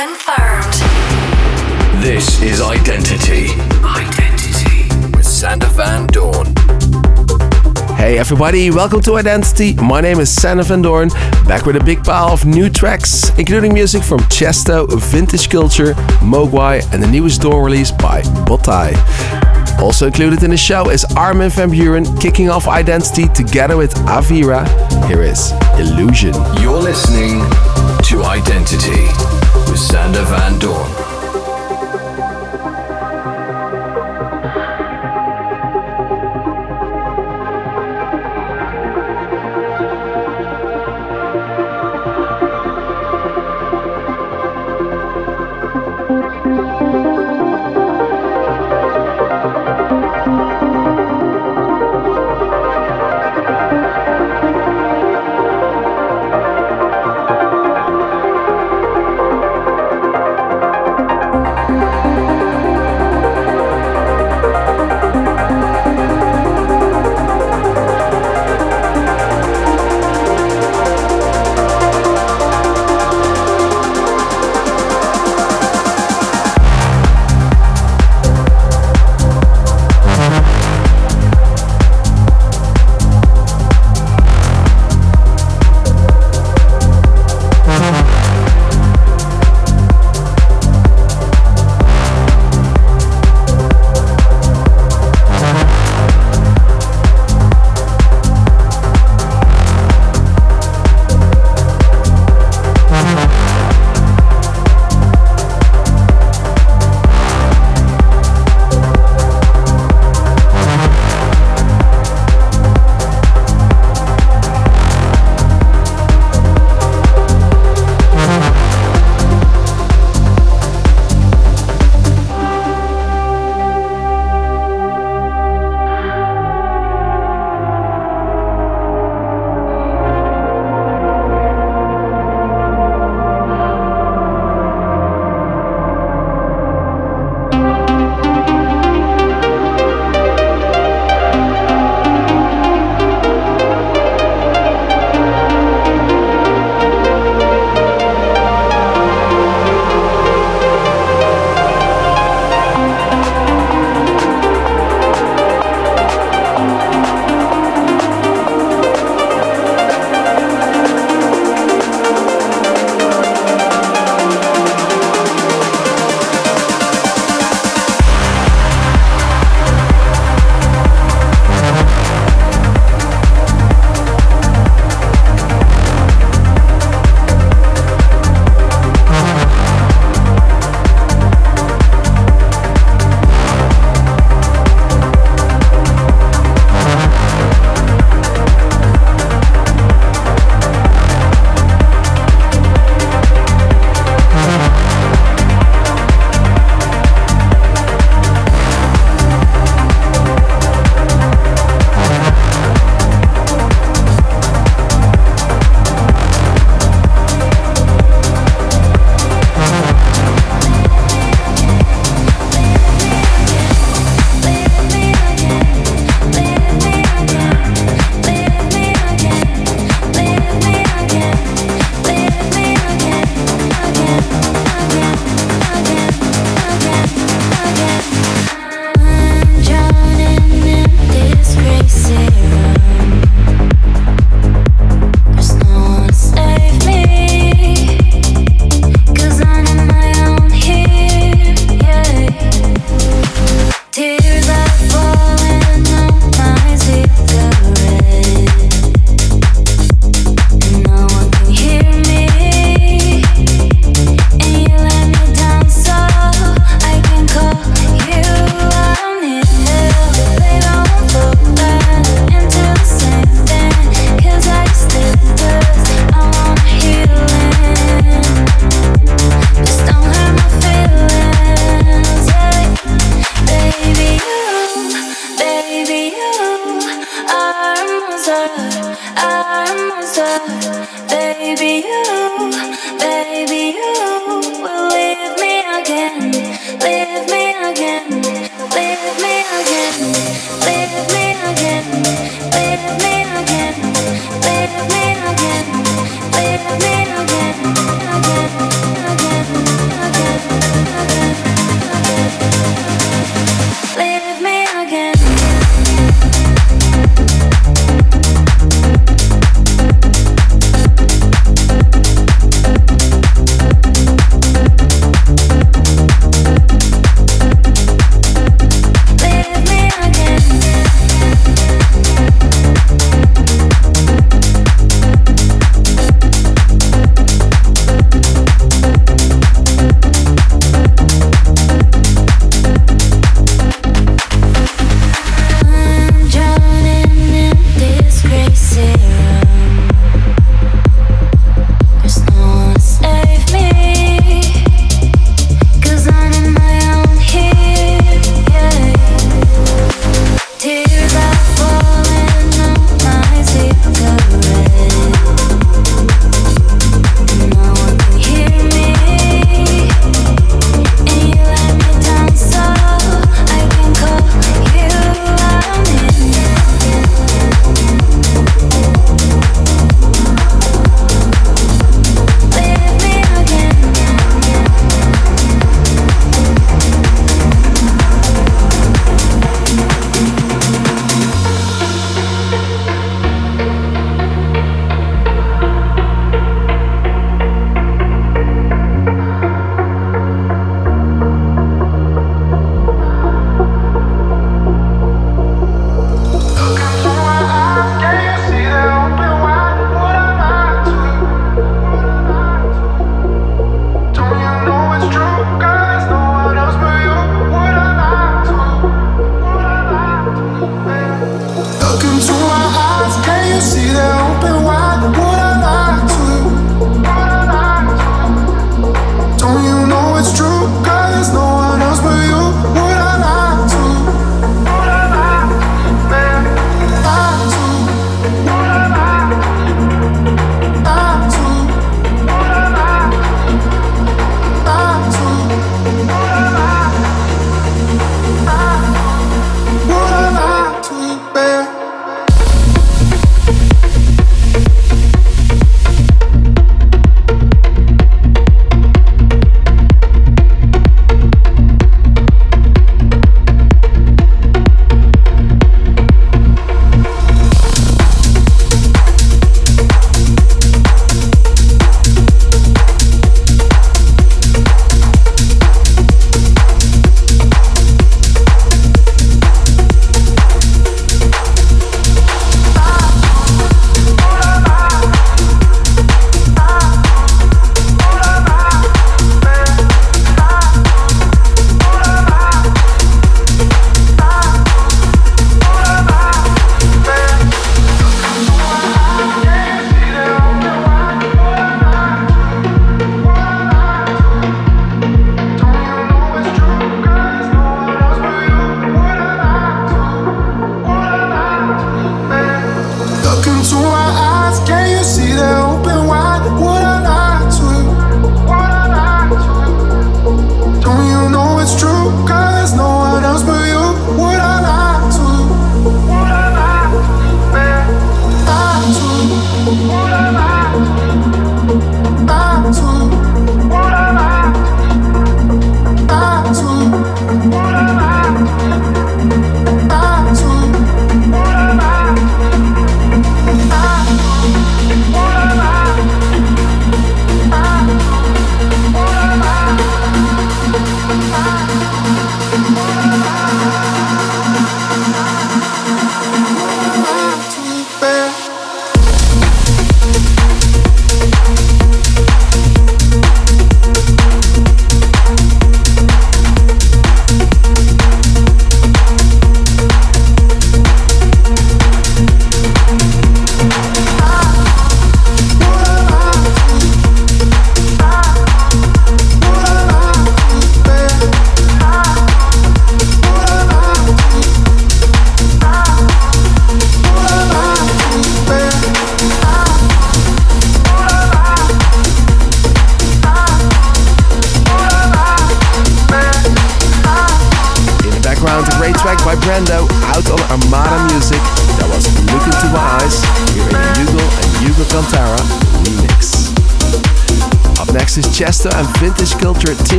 confirmed. This is Identity. Identity with Sander Van Doorn. Hey everybody, welcome to Identity. My name is Sander Van Doorn, back with a big pile of new tracks, including music from Tiesto, Vintage Culture, MOGUAI, and the newest Doorn release by Bottai. Also included in the show is Armin van Buuren kicking off Identity together with Avira. Here is Illusion. You're listening to Identity with Sander Van Doorn.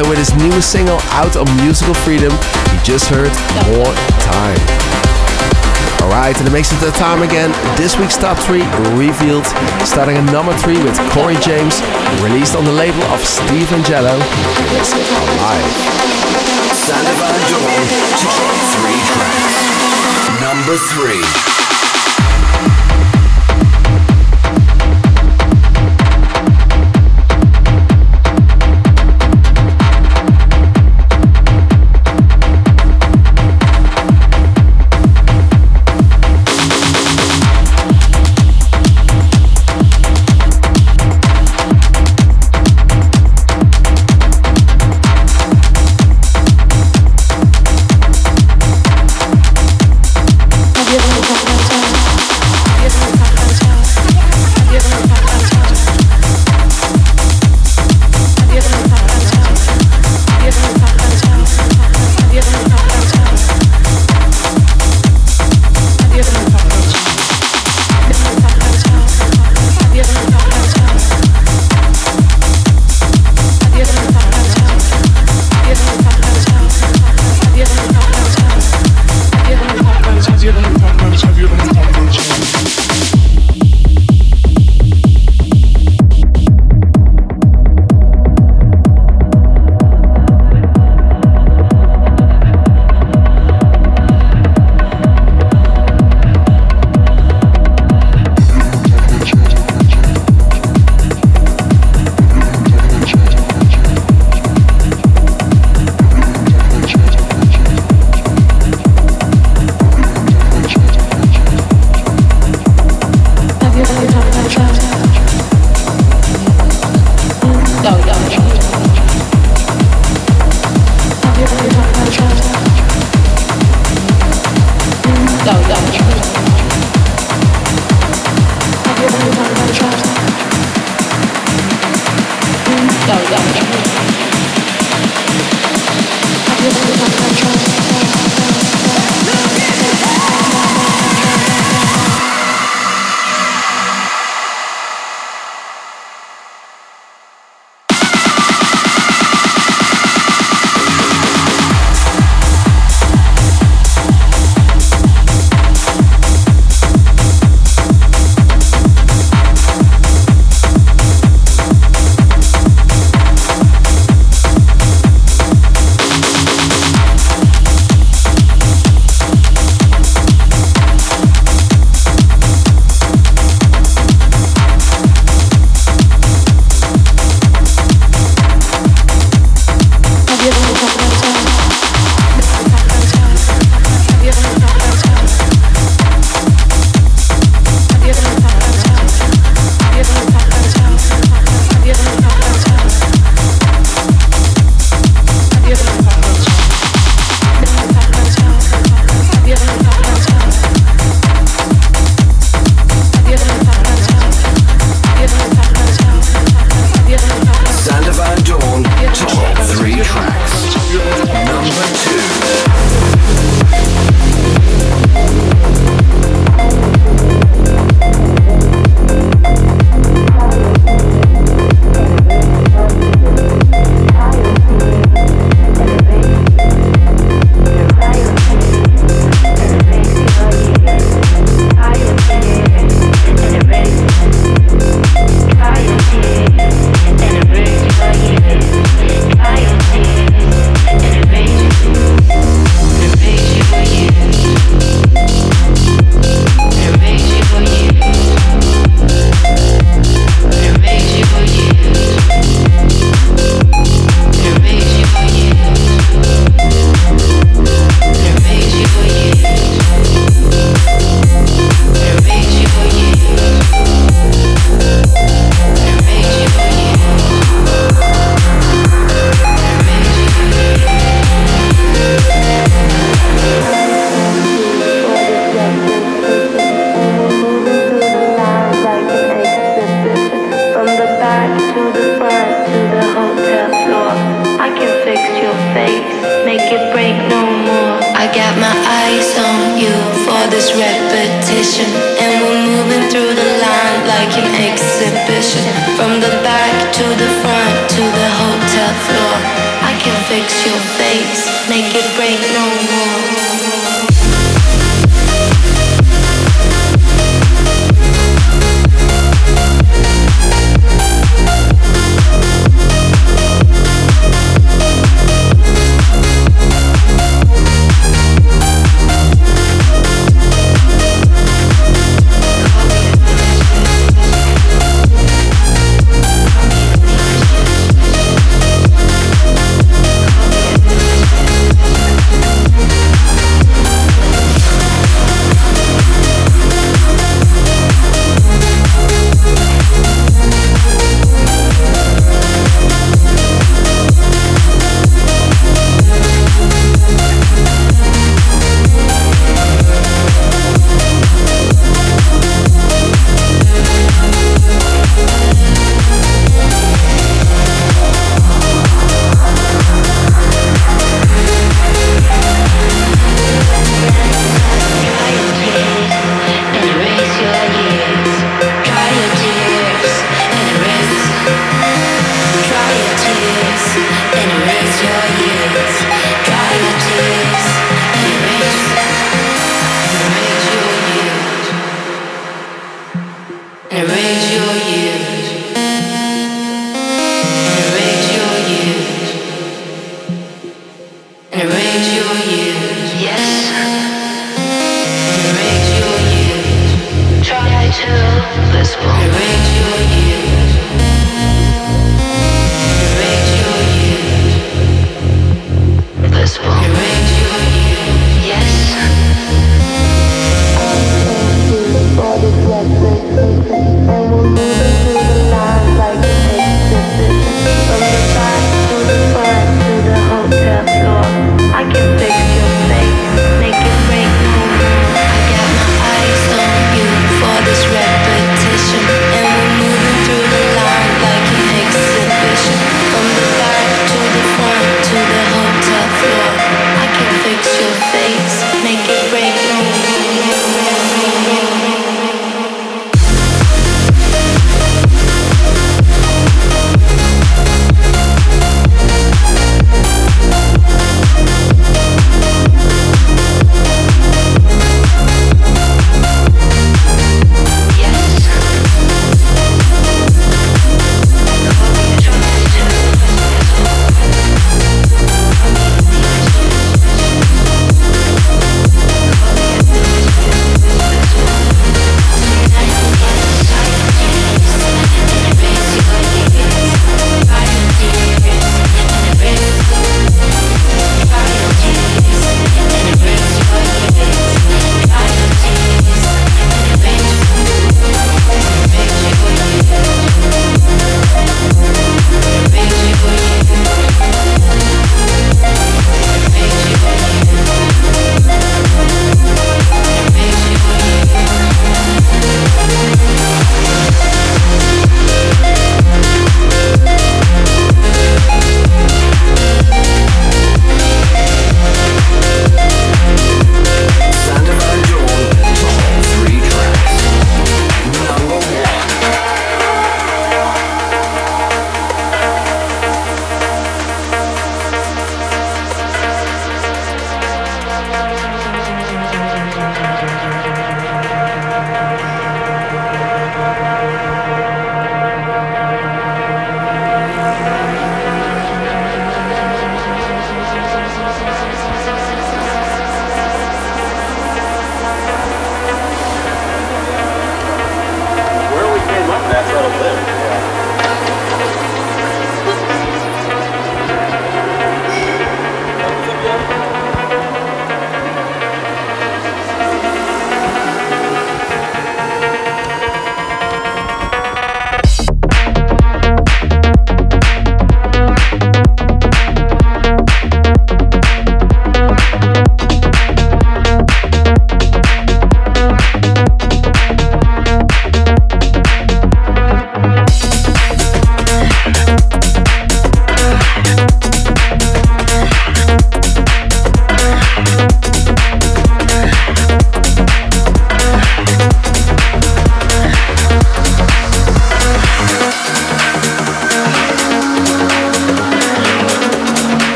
Carta with his new single out on Musical Freedom. You just heard More Time. Alright, and it makes it the time again. This week's top three revealed, starting at number three with Corey James, released on the label of Steve Angello. It's Alive. Number three.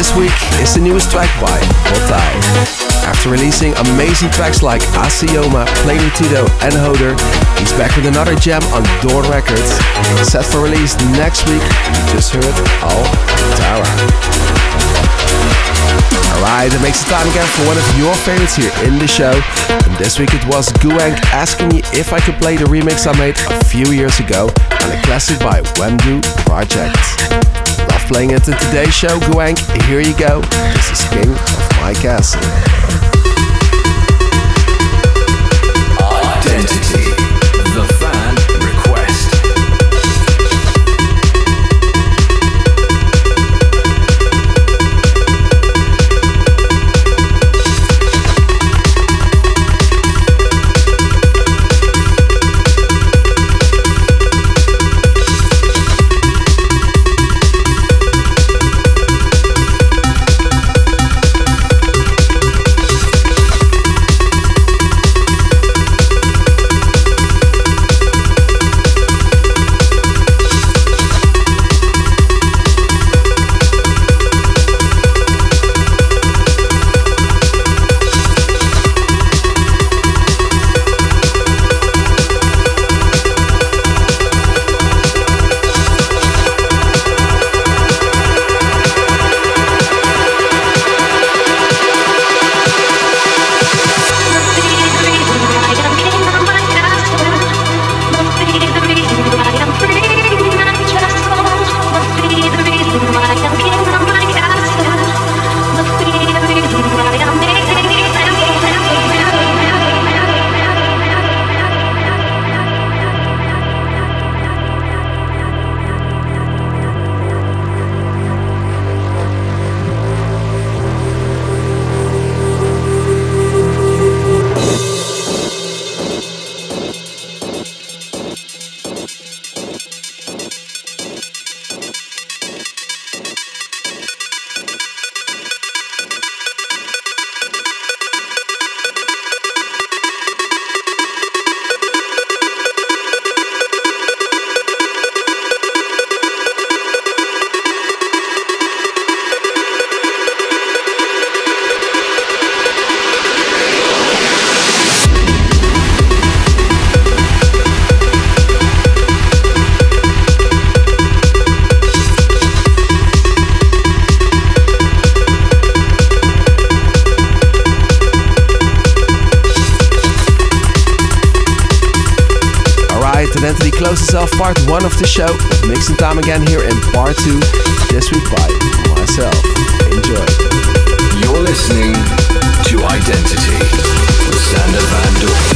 This week is the newest track by Bottai. After releasing amazing tracks like Asioma, Plainer Tito and Hoder, he's back with another gem on Doorn Records. Set for release next week, you just heard Al Tara. Alright, it makes it time again for one of your favorites here in the show. And this week it was Guang asking me if I could play the remix I made a few years ago on a classic by Wamdue Project. Playing it in today's show, Guang. Here you go. This is King of My Castle. Identity. Identity closes off part one of the show. Mixing time again here in part two, this week by myself. Enjoy. You're listening to Identity with Sander Van Doorn.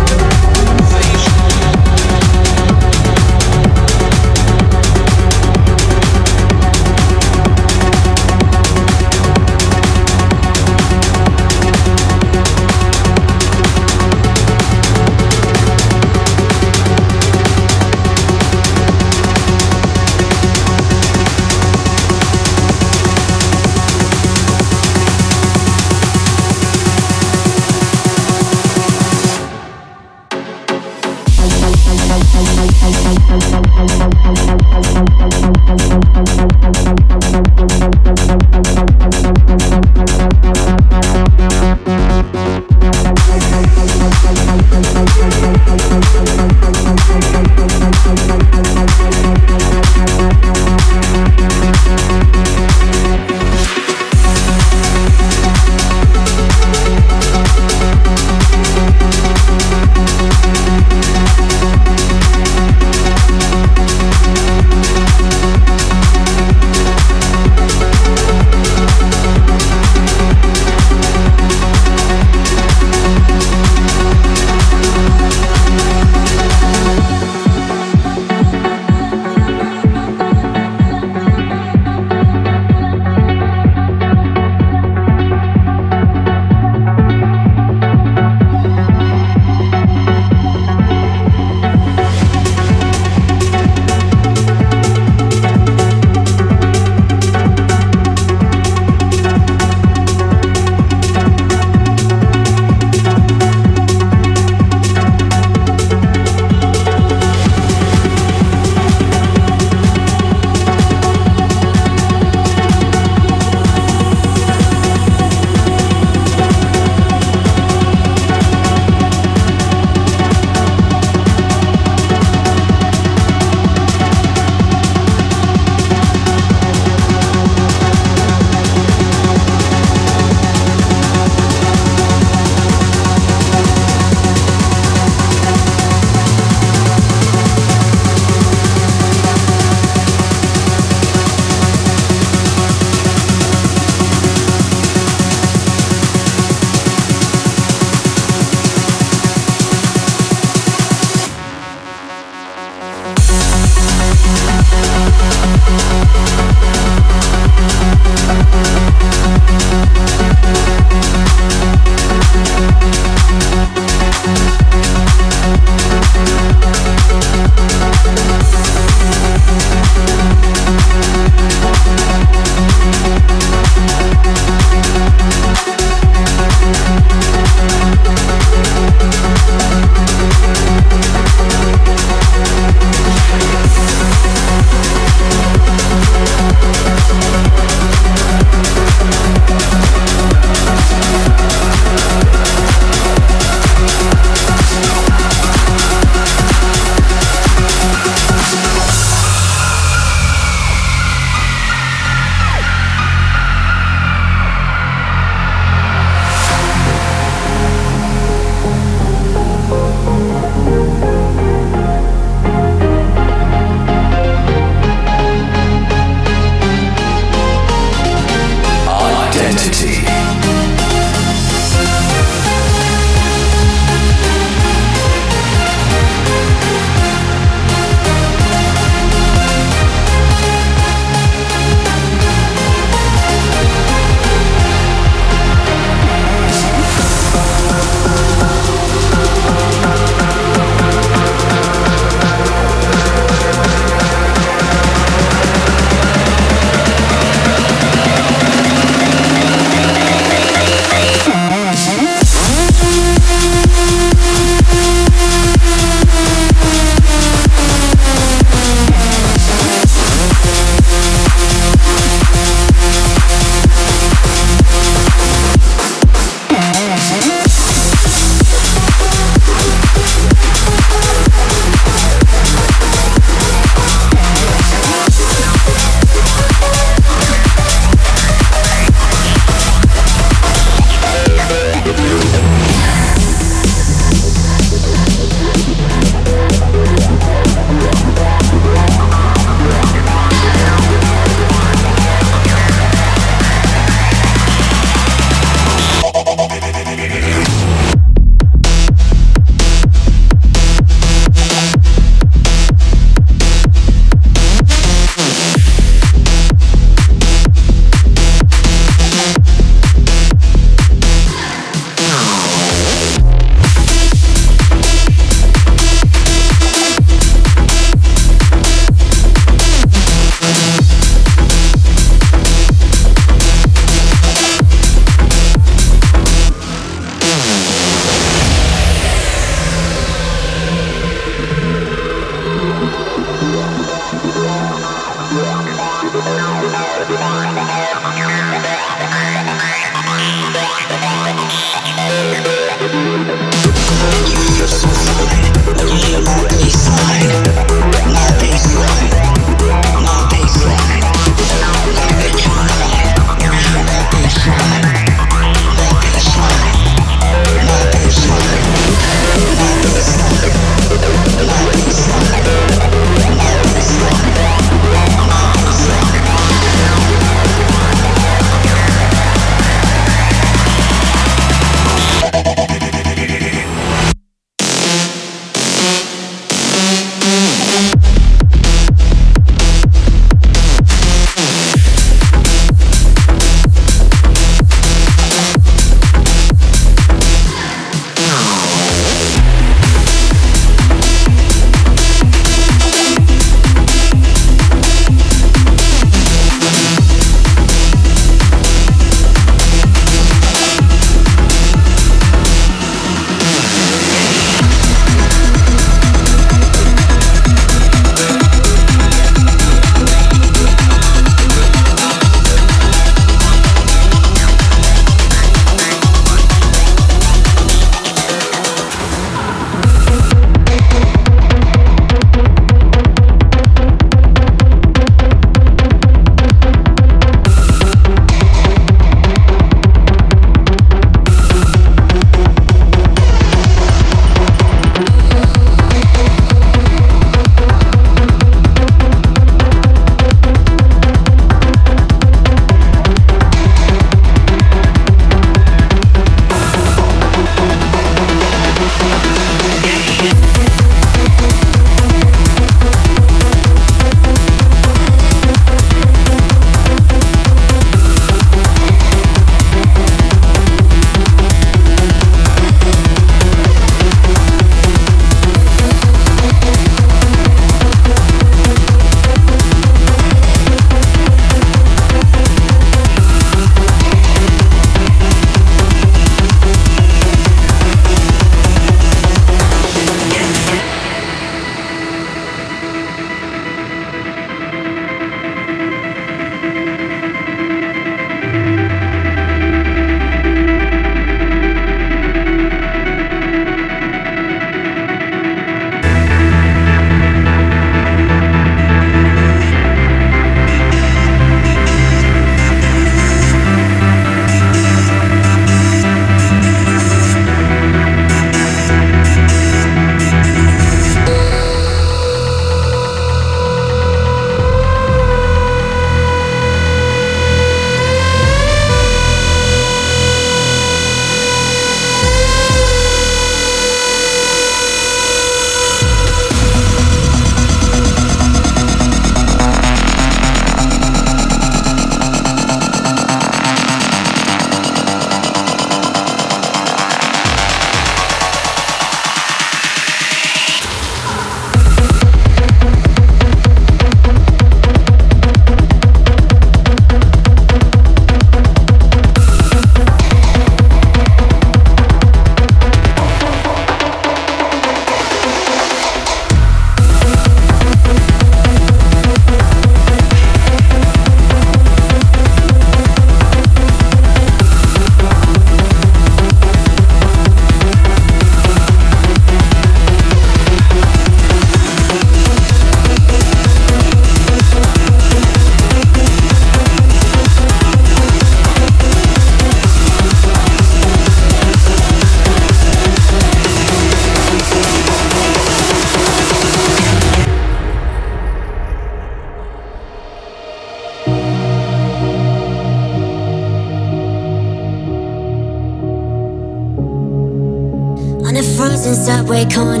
Oh,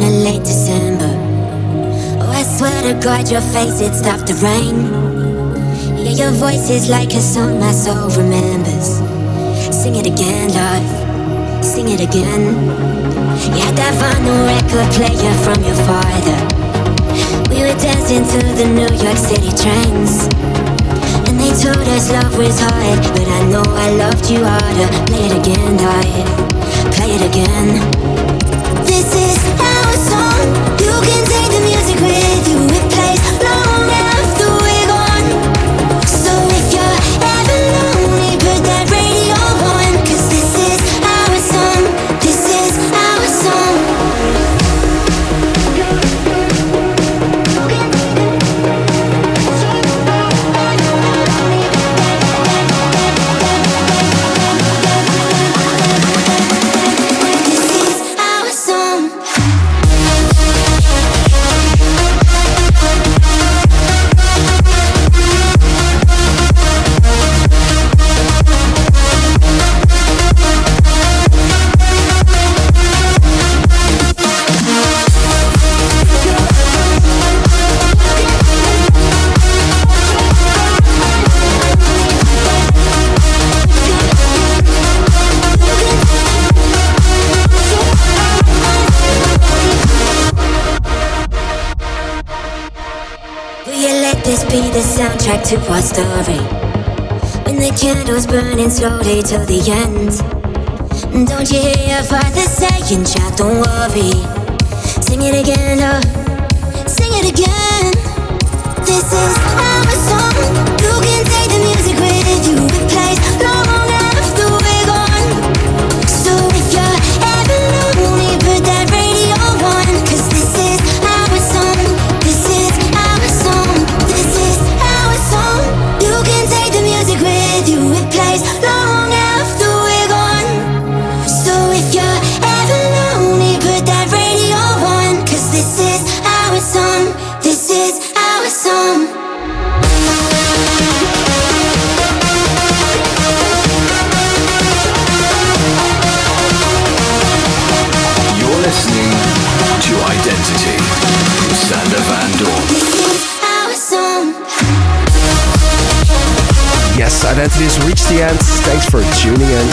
your face, it stopped the rain. Yeah, your voice is like a song my soul remembers. Sing it again, love. Sing it again. You had that vinyl record player from your father. We were dancing to the New York City trains. And they told us love was hard, but I know I loved you harder. Play it again, love. Play it again. This is the soundtrack to our story. When the candle's burning slowly till the end. Don't you hear your father saying, child, don't worry. Sing it again, oh, sing it again. This is our song. Has reached the end. Thanks for tuning in.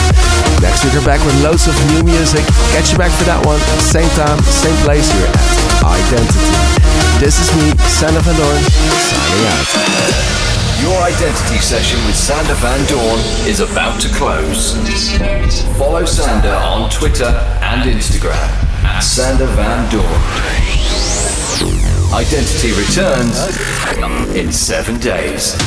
Next week we're back with loads of new music. Catch you back for that one. Same time, same place here at Identity. This is me, Sander Van Doorn, signing out. Your identity session with Sander Van Doorn is about to close. Follow Sander on Twitter and Instagram at Sander Van Doorn. Identity returns in seven days.